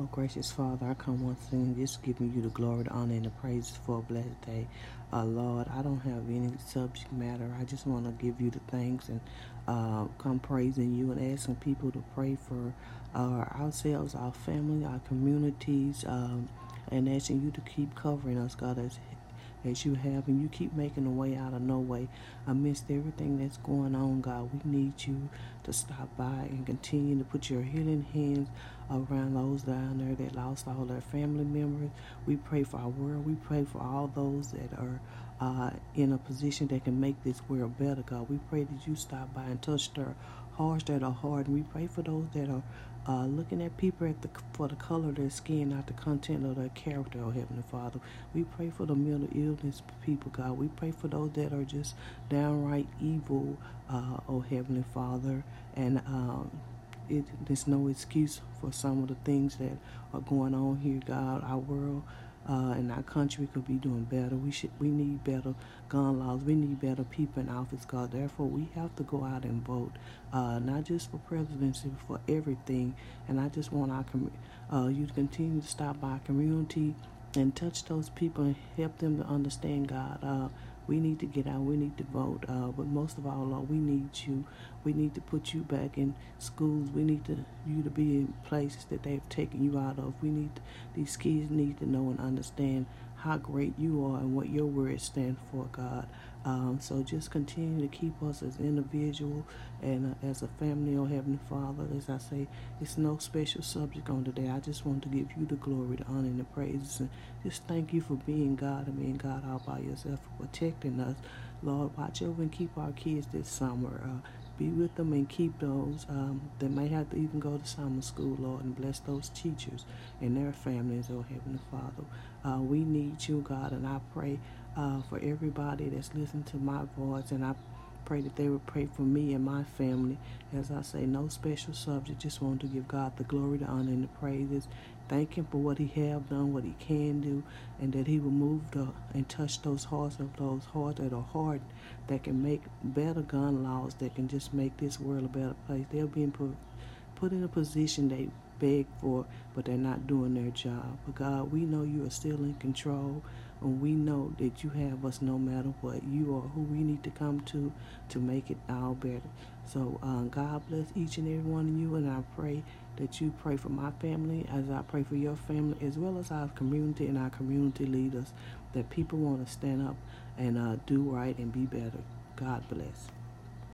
Oh, gracious Father, I come once again just giving you the glory, the honor, and the praise for a blessed day. Uh, Lord, I don't have any subject matter. I just want to give you the thanks and uh, come praising you and asking people to pray for uh, ourselves, our family, our communities, um, and asking you to keep covering us, God, as as you have, and you keep making a way out of no way amidst everything that's going on, God. We need you to stop by and continue to put your healing hands around those down there that lost all their family members. We pray for our world. We pray for all those that are uh, in a position that can make this world better, God. We pray that you stop by and touch their hearts that are hard. And we pray for those that are uh, looking at people at the, for the color of their skin, not the content of their character, oh Heavenly Father. We pray for the mental illness people, God. We pray for those that are just downright evil, uh, oh Heavenly Father. And um, it, there's no excuse for some of the things that are going on here, God. Our world uh, and our country could be doing better. We should we need better gun laws. We need better people in office, God. Therefore, we have to go out and vote, uh, not just for presidency, but for everything. And I just want our uh, you to continue to stop by our community and touch those people and help them to understand God. We need to get out. We need to vote. Uh, but most of all, Lord, we need you. We need to put you back in schools. We need to you to be in places that they've taken you out of. We need these kids need to know and understand how great you are and what your words stand for, God. Um, so just continue to keep us as individual and uh, as a family, oh Heavenly Father. As I say, it's no special subject on today. I just want to give you the glory, the honor, and the praises, and just thank you for being God and being God all by yourself, for protecting us. Lord, watch over and keep our kids this summer. Uh, be with them and keep those um, that may have to even go to summer school, Lord, and bless those teachers and their families, oh Heavenly Father. Uh, we need you, God, and I pray uh, for everybody that's listening to my voice, and I pray that they would pray for me and my family. As I say, no special subject, just want to give God the glory, the honor, and the praises. Thank Him for what He have done, what He can do, and that He will move the, and touch those hearts of those hearts that are hard, that can make better gun laws, that can just make this world a better place. They're being put, put in a position they beg for, but they're not doing their job. But God, we know you are still in control, and we know that you have us no matter what. You are who we need to come to to make it all better. So, uh, God bless each and every one of you, and I pray that you pray for my family as I pray for your family, as well as our community and our community leaders, that people want to stand up and uh, do right and be better. God bless.